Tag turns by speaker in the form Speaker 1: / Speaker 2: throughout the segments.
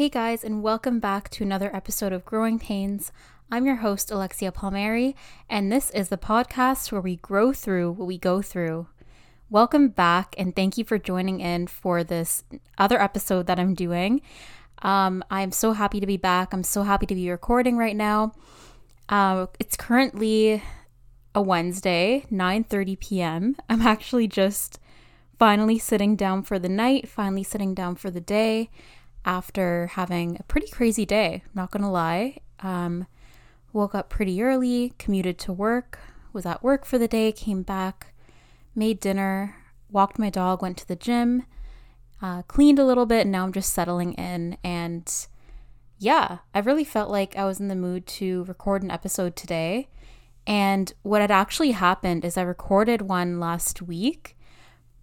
Speaker 1: Hey guys, and welcome back to another episode of Growing Pains. I'm your host, Alexia Palmieri, and this is the podcast where we grow through what we go through. Welcome back, and thank you for joining in for this other episode that I'm doing. Um, I'm so happy to be back. I'm so happy to be recording right now. Uh, it's currently a Wednesday, 9:30 p.m. I'm actually just finally sitting down for the night, finally sitting down for the day after having a pretty crazy day. Not gonna lie. Um, woke up pretty early, commuted to work, was at work for the day, came back, made dinner, walked my dog, went to the gym, uh, cleaned a little bit, and now I'm just settling in. And yeah, I really felt like I was in the mood to record an episode today. And what had actually happened is I recorded one last week,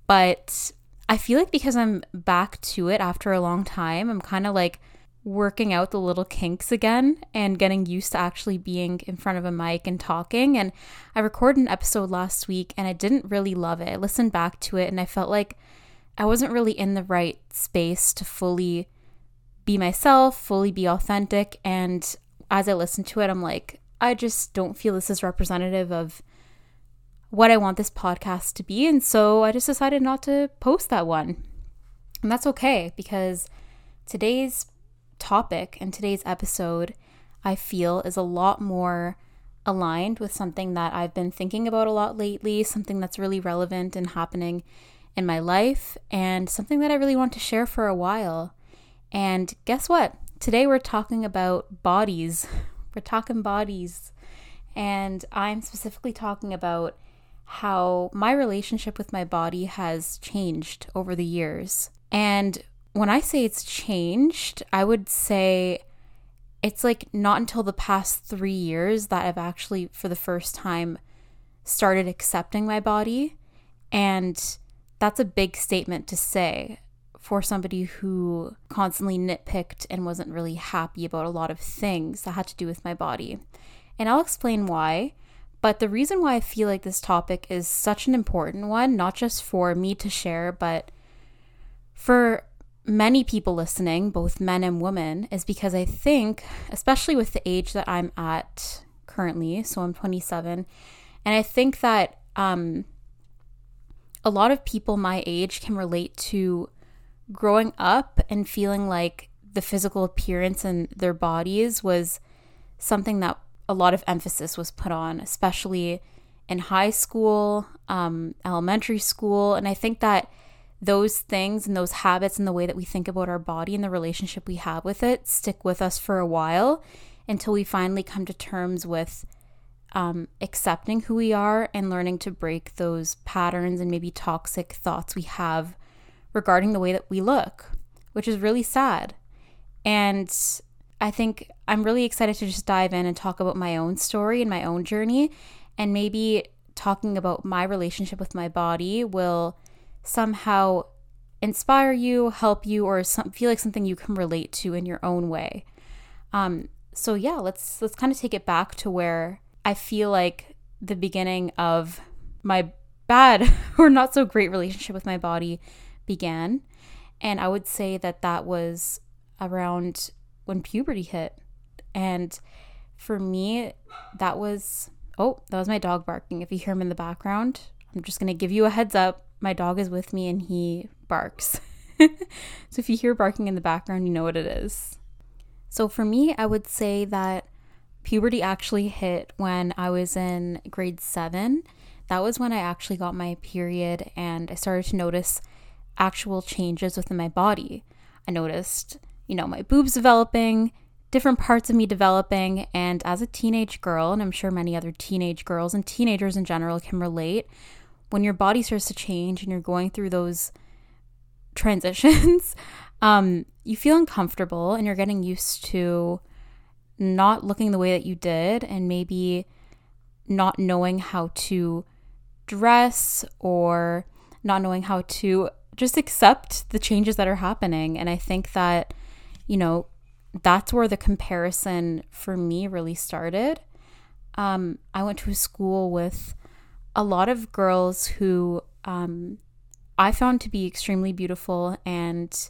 Speaker 1: but I feel like because I'm back to it after a long time, I'm kind of like working out the little kinks again and getting used to actually being in front of a mic and talking. And I recorded an episode last week and I didn't really love it. I listened back to it and I felt like I wasn't really in the right space to fully be myself, fully be authentic. And as I listened to it, I'm like, I just don't feel this is representative of what I want this podcast to be. And so I just decided not to post that one. And that's okay because today's topic and today's episode, I feel, is a lot more aligned with something that I've been thinking about a lot lately, something that's really relevant and happening in my life, and something that I really want to share for a while. And guess what? Today we're talking about bodies. We're talking bodies. And I'm specifically talking about how my relationship with my body has changed over the years. And when I say it's changed, I would say it's like not until the past three years that I've actually, for the first time, started accepting my body. And that's a big statement to say for somebody who constantly nitpicked and wasn't really happy about a lot of things that had to do with my body. And I'll explain why. But the reason why I feel like this topic is such an important one, not just for me to share, but for many people listening, both men and women, is because I think, especially with the age that I'm at currently, so I'm 27, and I think that um, a lot of people my age can relate to growing up and feeling like the physical appearance in their bodies was something that a lot of emphasis was put on, especially in high school, um, elementary school. And I think that those things and those habits and the way that we think about our body and the relationship we have with it stick with us for a while until we finally come to terms with um, accepting who we are and learning to break those patterns and maybe toxic thoughts we have regarding the way that we look, which is really sad. And I think I'm really excited to just dive in and talk about my own story and my own journey. And maybe talking about my relationship with my body will somehow inspire you, help you, or some, feel like something you can relate to in your own way. Um, so yeah, let's let's kind of take it back to where I feel like the beginning of my bad or not so great relationship with my body began. And I would say that that was around when puberty hit. And for me, that was oh, that was my dog barking. If you hear him in the background, I'm just going to give you a heads up. My dog is with me and he barks. so if you hear barking in the background, you know what it is. So for me, I would say that puberty actually hit when I was in grade seven. That was when I actually got my period and I started to notice actual changes within my body. I noticed you know, my boobs developing, different parts of me developing. And as a teenage girl, and I'm sure many other teenage girls and teenagers in general can relate, when your body starts to change and you're going through those transitions, um, you feel uncomfortable and you're getting used to not looking the way that you did and maybe not knowing how to dress or not knowing how to just accept the changes that are happening. And I think that you know, that's where the comparison for me really started. Um, I went to a school with a lot of girls who um, I found to be extremely beautiful and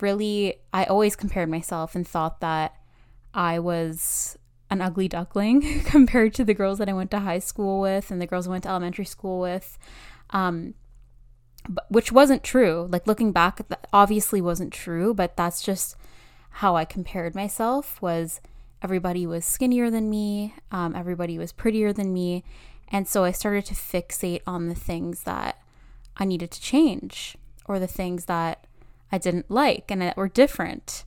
Speaker 1: really, I always compared myself and thought that I was an ugly duckling compared to the girls that I went to high school with and the girls I went to elementary school with. Um, which wasn't true. Like looking back, obviously wasn't true, but that's just how I compared myself was everybody was skinnier than me, um, everybody was prettier than me. And so I started to fixate on the things that I needed to change or the things that I didn't like and that were different.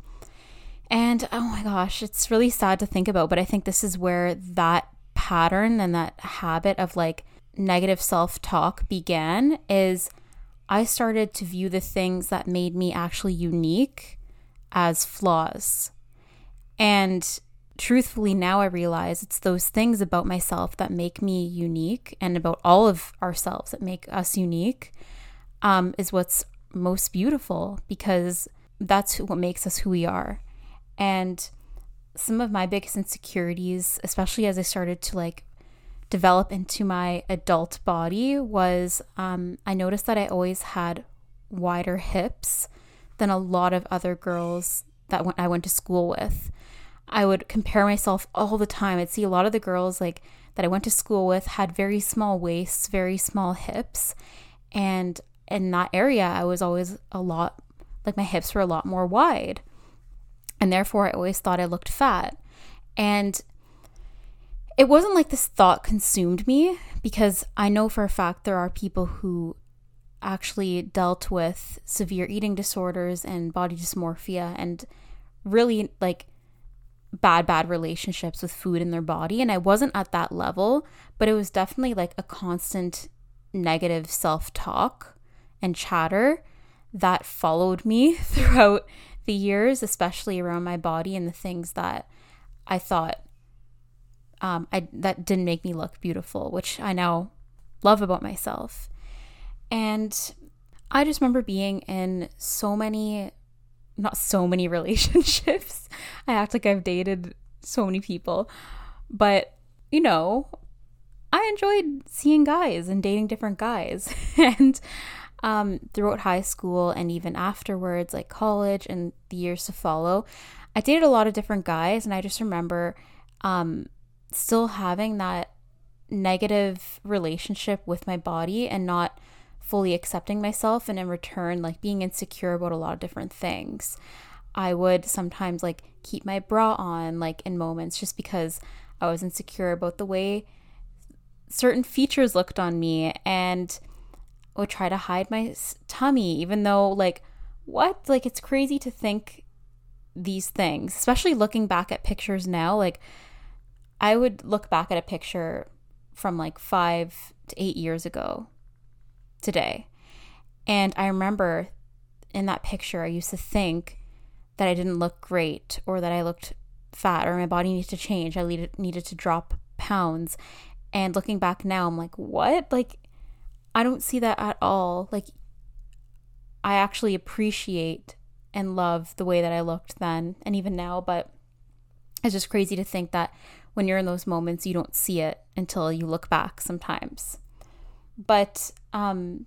Speaker 1: And oh my gosh, it's really sad to think about, but I think this is where that pattern and that habit of like negative self talk began is I started to view the things that made me actually unique as flaws. And truthfully, now I realize it's those things about myself that make me unique and about all of ourselves that make us unique um, is what's most beautiful because that's what makes us who we are. And some of my biggest insecurities, especially as I started to like develop into my adult body, was um, I noticed that I always had wider hips than a lot of other girls that I went to school with. I would compare myself all the time. I'd see a lot of the girls like that I went to school with had very small waists, very small hips, and in that area I was always a lot like my hips were a lot more wide. And therefore, I always thought I looked fat. And it wasn't like this thought consumed me because I know for a fact there are people who actually dealt with severe eating disorders and body dysmorphia and really like bad, bad relationships with food in their body. And I wasn't at that level, but it was definitely like a constant negative self talk and chatter that followed me throughout the years, especially around my body and the things that I thought um, I that didn't make me look beautiful, which I now love about myself. And I just remember being in so many, not so many relationships. I act like I've dated so many people, but you know, I enjoyed seeing guys and dating different guys. and um, throughout high school and even afterwards, like college and the years to follow. I dated a lot of different guys, and I just remember um, still having that negative relationship with my body and not fully accepting myself, and in return, like being insecure about a lot of different things. I would sometimes like keep my bra on, like in moments, just because I was insecure about the way certain features looked on me. And would try to hide my tummy, even though, like, what? Like, it's crazy to think these things, especially looking back at pictures now. Like, I would look back at a picture from like five to eight years ago today. And I remember in that picture, I used to think that I didn't look great or that I looked fat or my body needed to change. I needed, needed to drop pounds. And looking back now, I'm like, what? Like, I don't see that at all. Like, I actually appreciate and love the way that I looked then and even now, but it's just crazy to think that when you're in those moments, you don't see it until you look back sometimes. But um,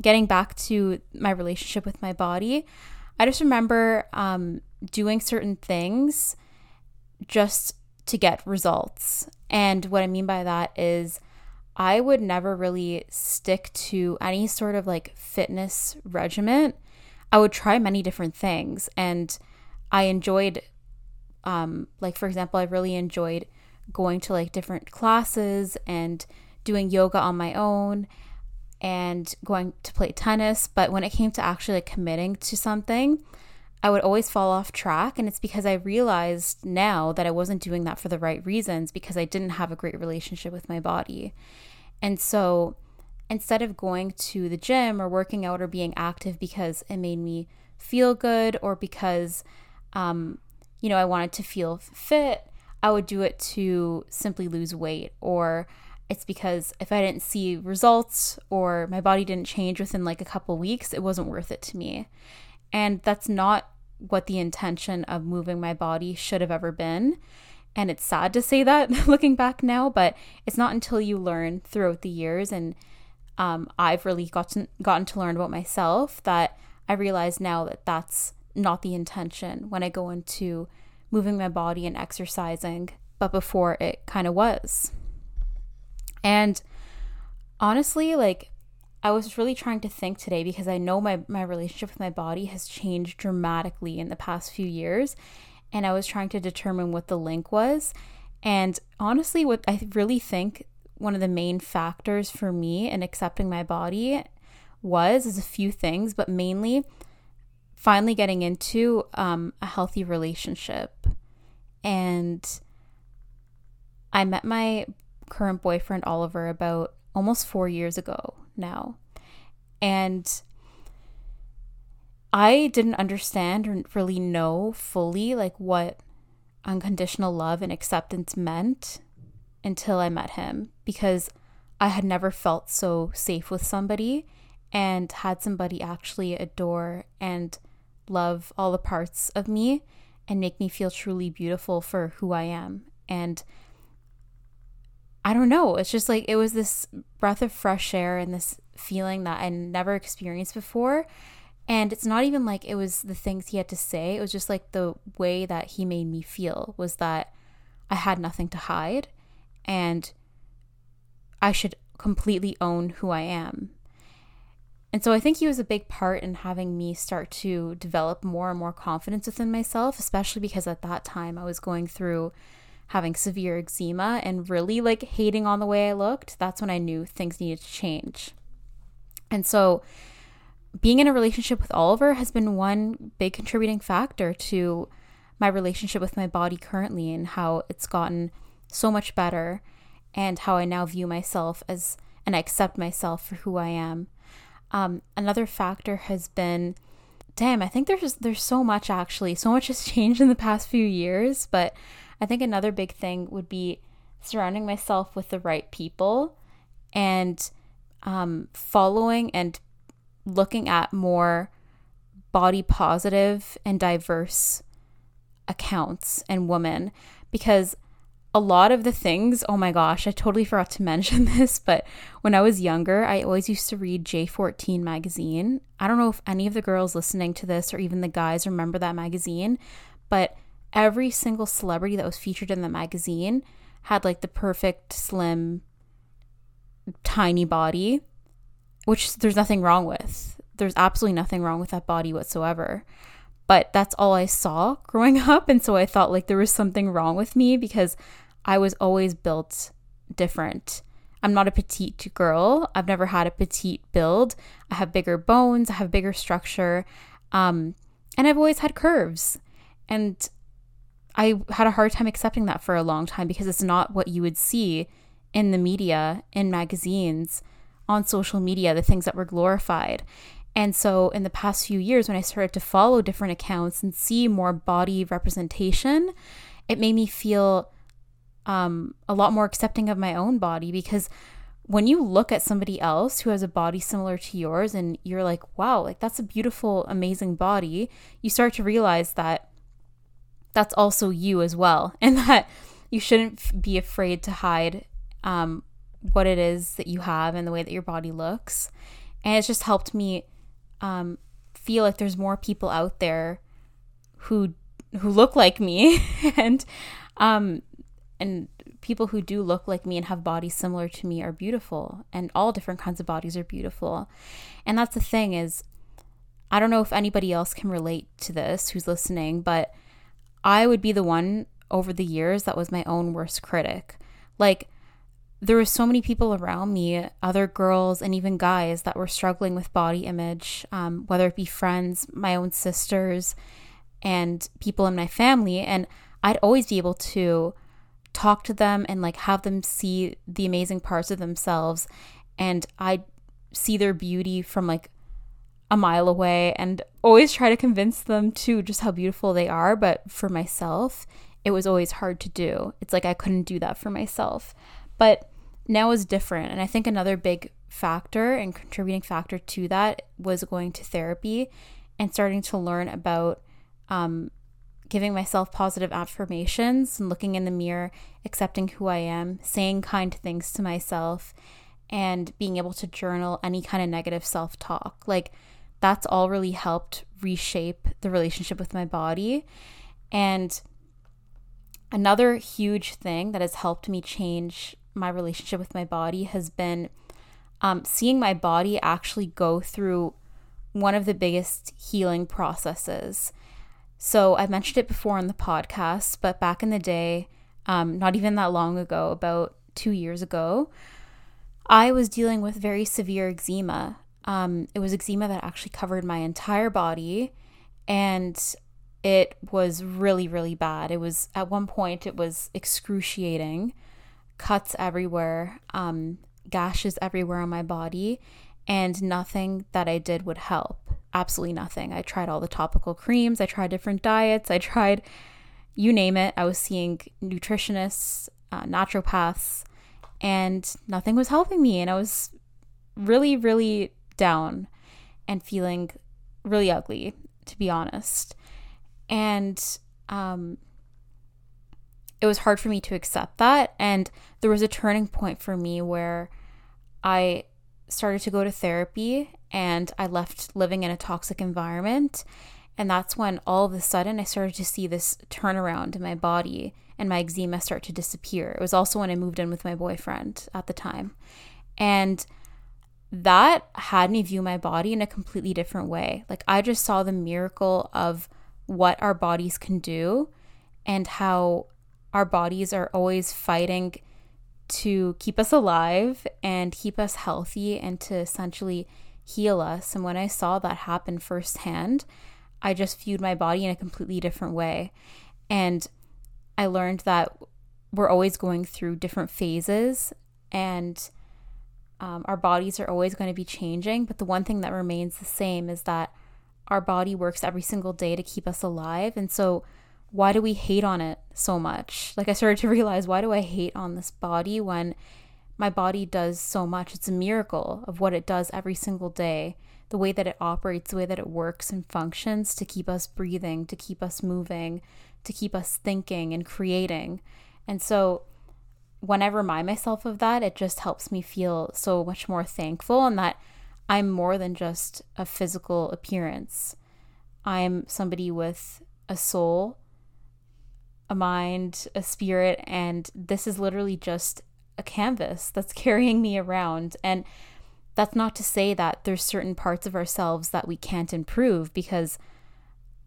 Speaker 1: getting back to my relationship with my body, I just remember um, doing certain things just to get results. And what I mean by that is, I would never really stick to any sort of like fitness regimen. I would try many different things and I enjoyed um like for example, I really enjoyed going to like different classes and doing yoga on my own and going to play tennis, but when it came to actually committing to something, I would always fall off track. And it's because I realized now that I wasn't doing that for the right reasons because I didn't have a great relationship with my body. And so instead of going to the gym or working out or being active because it made me feel good or because, um, you know, I wanted to feel fit, I would do it to simply lose weight or it's because if I didn't see results or my body didn't change within like a couple weeks, it wasn't worth it to me. And that's not what the intention of moving my body should have ever been. And it's sad to say that looking back now, but it's not until you learn throughout the years and um, I've really gotten gotten to learn about myself that I realize now that that's not the intention when I go into moving my body and exercising, but before it kind of was. And honestly, like I was really trying to think today because I know my, my relationship with my body has changed dramatically in the past few years. And I was trying to determine what the link was. And honestly, what I really think one of the main factors for me in accepting my body was is a few things, but mainly finally getting into um, a healthy relationship. And I met my current boyfriend, Oliver, about almost four years ago now. And I didn't understand or really know fully like what unconditional love and acceptance meant until I met him because I had never felt so safe with somebody and had somebody actually adore and love all the parts of me and make me feel truly beautiful for who I am. And I don't know, it's just like it was this breath of fresh air and this feeling that I never experienced before. And it's not even like it was the things he had to say, it was just like the way that he made me feel was that I had nothing to hide and I should completely own who I am. And so I think he was a big part in having me start to develop more and more confidence within myself, especially because at that time I was going through having severe eczema and really like hating on the way I looked. That's when I knew things needed to change. And so being in a relationship with Oliver has been one big contributing factor to my relationship with my body currently and how it's gotten so much better and how I now view myself as and I accept myself for who I am. Um, another factor has been, damn, I think there's there's so much actually, so much has changed in the past few years. But I think another big thing would be surrounding myself with the right people and um, following and looking at more body positive and diverse accounts and women because a lot of the things, oh my gosh, I totally forgot to mention this, but when I was younger, I always used to read J14 magazine. I don't know if any of the girls listening to this or even the guys remember that magazine, but every single celebrity that was featured in the magazine had like the perfect, slim, tiny body, which there's nothing wrong with. There's absolutely nothing wrong with that body whatsoever. But that's all I saw growing up. And so I thought like there was something wrong with me because I was always built different. I'm not a petite girl. I've never had a petite build. I have bigger bones, I have bigger structure. Um, and I've always had curves. And I had a hard time accepting that for a long time because it's not what you would see in the media, in magazines, on social media, the things that were glorified. And so, in the past few years, when I started to follow different accounts and see more body representation, it made me feel um, a lot more accepting of my own body because when you look at somebody else who has a body similar to yours and you're like, wow, like that's a beautiful, amazing body, you start to realize that that's also you as well. And that you shouldn't be afraid to hide um, what it is that you have and the way that your body looks. And it's just helped me um, feel like there's more people out there who who look like me and um and people who do look like me and have bodies similar to me are beautiful and all different kinds of bodies are beautiful and that's the thing is i don't know if anybody else can relate to this who's listening but i would be the one over the years that was my own worst critic like there were so many people around me, other girls and even guys that were struggling with body image, um, whether it be friends, my own sisters, and people in my family. And I'd always be able to talk to them and like have them see the amazing parts of themselves. And I'd see their beauty from like a mile away and always try to convince them to just how beautiful they are. But for myself, it was always hard to do. It's like I couldn't do that for myself. But now is different. And I think another big factor and contributing factor to that was going to therapy and starting to learn about um, giving myself positive affirmations and looking in the mirror, accepting who I am, saying kind things to myself, and being able to journal any kind of negative self talk. Like, that's all really helped reshape the relationship with my body. And another huge thing that has helped me change my relationship with my body has been um, seeing my body actually go through one of the biggest healing processes. So I mentioned it before on the podcast, but back in the day, um, not even that long ago, about two years ago, I was dealing with very severe eczema. Um, it was eczema that actually covered my entire body, and it was really, really bad. It was at one point, it was excruciating, cuts everywhere, um, gashes everywhere on my body, and nothing that I did would help. Absolutely nothing. I tried all the topical creams, I tried different diets, I tried you name it. I was seeing nutritionists, uh, naturopaths, and nothing was helping me. And I was really, really down and feeling really ugly, to be honest. And um, it was hard for me to accept that. And there was a turning point for me where I started to go to therapy and I left living in a toxic environment. And that's when all of a sudden I started to see this turnaround in my body and my eczema start to disappear. It was also when I moved in with my boyfriend at the time. And that had me view my body in a completely different way. Like I just saw the miracle of what our bodies can do and how our bodies are always fighting to keep us alive and keep us healthy and to essentially heal us. And when I saw that happen firsthand, I just viewed my body in a completely different way. And I learned that we're always going through different phases and um, our bodies are always going to be changing. But the one thing that remains the same is that our body works every single day to keep us alive. And so why do we hate on it so much? Like I started to realize why do I hate on this body when my body does so much? It's a miracle of what it does every single day, the way that it operates, the way that it works and functions to keep us breathing, to keep us moving, to keep us thinking and creating. And so when I remind myself of that, it just helps me feel so much more thankful and that I'm more than just a physical appearance. I'm somebody with a soul a mind, a spirit, and this is literally just a canvas that's carrying me around. And that's not to say that there's certain parts of ourselves that we can't improve because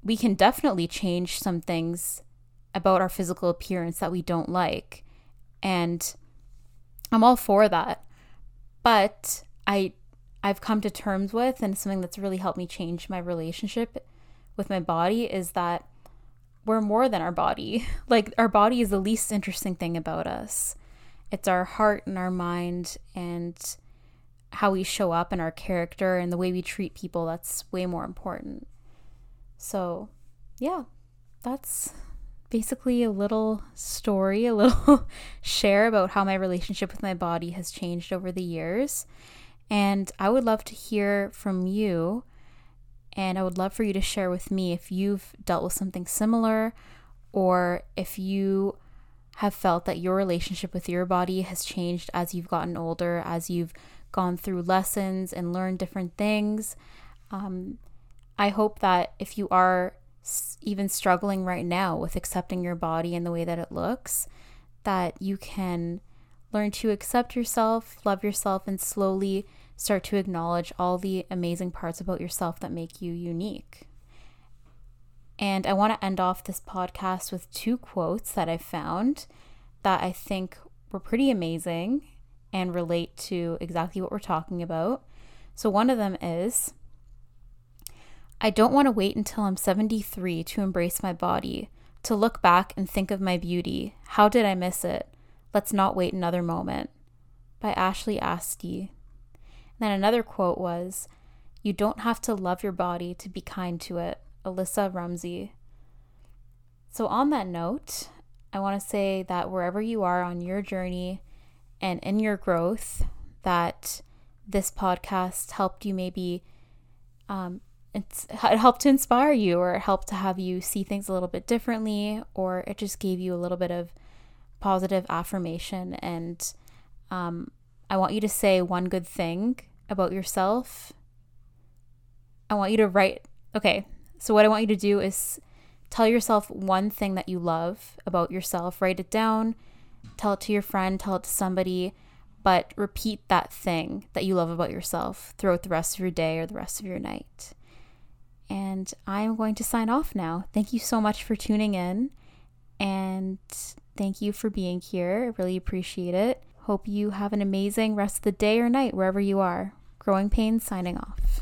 Speaker 1: we can definitely change some things about our physical appearance that we don't like. And I'm all for that. But I I've come to terms with and something that's really helped me change my relationship with my body is that we're more than our body. Like, our body is the least interesting thing about us. It's our heart and our mind and how we show up and our character and the way we treat people that's way more important. So, yeah, that's basically a little story, a little share about how my relationship with my body has changed over the years. And I would love to hear from you and I would love for you to share with me if you've dealt with something similar or if you have felt that your relationship with your body has changed as you've gotten older, as you've gone through lessons and learned different things. Um, I hope that if you are even struggling right now with accepting your body and the way that it looks, that you can learn to accept yourself, love yourself, and slowly start to acknowledge all the amazing parts about yourself that make you unique. And I want to end off this podcast with two quotes that I found that I think were pretty amazing and relate to exactly what we're talking about. So, one of them is I don't want to wait until I'm 73 to embrace my body, to look back and think of my beauty. How did I miss it? Let's not wait another moment. By Ashley Asti. Then another quote was, You don't have to love your body to be kind to it. Alissa Rumsey. So, on that note, I want to say that wherever you are on your journey and in your growth, that this podcast helped you maybe um, it's, it helped to inspire you or it helped to have you see things a little bit differently or it just gave you a little bit of positive affirmation and um, I want you to say one good thing about yourself. I want you to write, okay, So, what I want you to do is tell yourself one thing that you love about yourself, write it down, tell it to your friend, tell it to somebody, but repeat that thing that you love about yourself throughout the rest of your day or the rest of your night. And I'm going to sign off now. Thank you so much for tuning in. And thank you for being here. I really appreciate it. Hope you have an amazing rest of the day or night wherever you are. Growing Pains signing off.